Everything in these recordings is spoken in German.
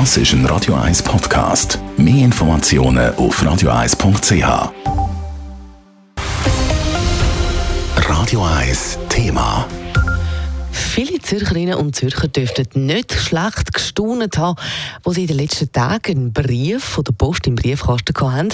Das ist ein Radio 1 Podcast. Mehr Informationen auf radio1.ch. Radio 1 Thema. Viele Zürcherinnen und Zürcher dürften nicht schlecht gestaunt haben, wo sie in den letzten Tagen einen Brief von der Post im Briefkasten hatten,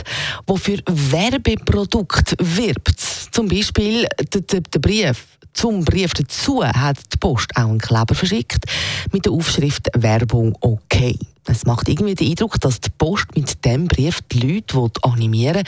der für Werbeprodukte wirbt. Zum Beispiel der, der, Brief zum Brief dazu hat die Post auch einen Kleber verschickt mit der Aufschrift Werbung okay. Es macht irgendwie den Eindruck, dass die Post mit dem Brief die Leute animieren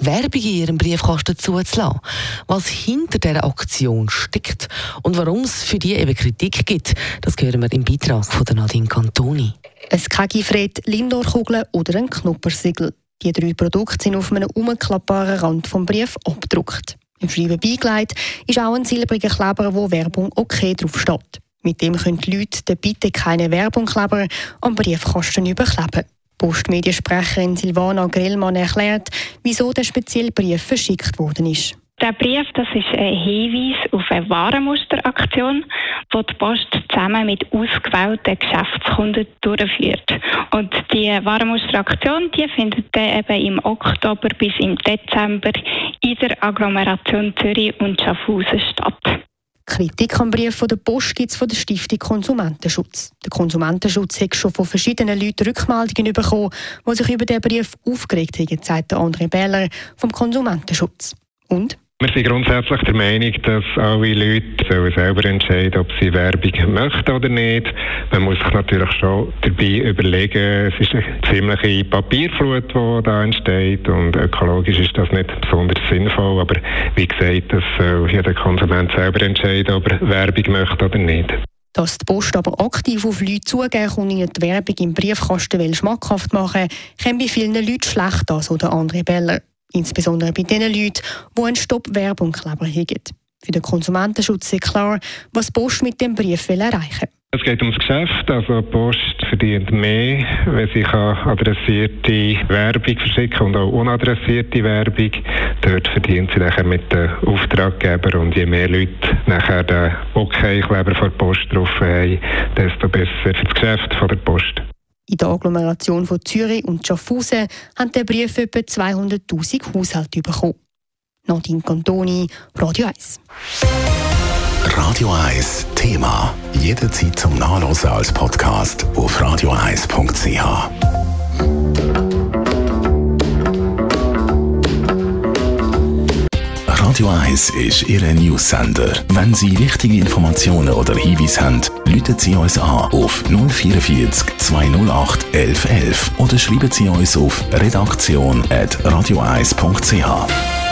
will, Werbung in ihrem Briefkasten zuzulassen. Was hinter dieser Aktion steckt und warum es für die eben Kritik gibt, das hören wir im Beitrag von Nadine Cantoni. Ein Kegifred, Lindorkugel oder ein Knuppersiegel. Die drei Produkte sind auf einem umklappbaren Rand vom Brief abgedruckt. Im Schreiben beigelegt ist auch ein silbriger Kleber, wo Werbung okay draufsteht. Mit dem können die Leute den Bitte keine Werbung Kleber am Briefkasten überkleben. Postmediensprecherin Silvana Grellmann erklärt, wieso der spezielle Brief verschickt worden ist. Der Brief das ist ein Hinweis auf eine Warenmusteraktion, die die Post zusammen mit ausgewählten Geschäftskunden durchführt. Und die Warenmusteraktion die findet dann eben im Oktober bis im Dezember in der Agglomeration Zürich und Schaffhausen statt. Kritik am Brief von der Post gibt es von der Stiftung Konsumentenschutz. Der Konsumentenschutz hat schon von verschiedenen Leuten Rückmeldungen bekommen, die sich über den Brief aufgeregt haben, sagt André Beller vom Konsumentenschutz. Und? Wir sind grundsätzlich der Meinung, dass alle Leute sollen selber entscheiden ob sie Werbung möchten oder nicht. Man muss sich natürlich schon dabei überlegen, es ist eine ziemliche Papierflut, die da entsteht und ökologisch ist das nicht besonders sinnvoll, aber wie gesagt, das soll jeder Konsument selber entscheiden, ob er Werbung möchte oder nicht. Dass die Post aber aktiv auf Leute zugehen und ihnen die Werbung im Briefkasten schmackhaft machen kommt bei vielen Leuten schlecht an, so der André Beller. Insbesondere bei den Leuten, die einen Stopp-Werbung-Kleber haben. Für den Konsumentenschutz ist klar, was Post mit dem Brief will erreichen will. Es geht ums Geschäft, also die Post verdient mehr, wenn sie adressierte Werbung verschicken und auch unadressierte Werbung. Dort verdient sie nachher mit den Auftraggebern und je mehr Leute nachher den Okay-Kleber von der Post drauf haben, desto besser für das Geschäft von der Post. In der Agglomeration von Zürich und Schaffhausen haben der Brief etwa 200.000 Haushalte bekommen. Nadine Cantoni, Radio 1. Radio 1 Thema. Jederzeit zum Nachlesen als Podcast auf radio1.ch. Radio 1 ist Ihre Newsender. Wenn Sie wichtige Informationen oder Hinweise haben, rufen Sie uns an auf 044 208 1111 oder schreiben Sie uns auf redaktion.radio1.ch.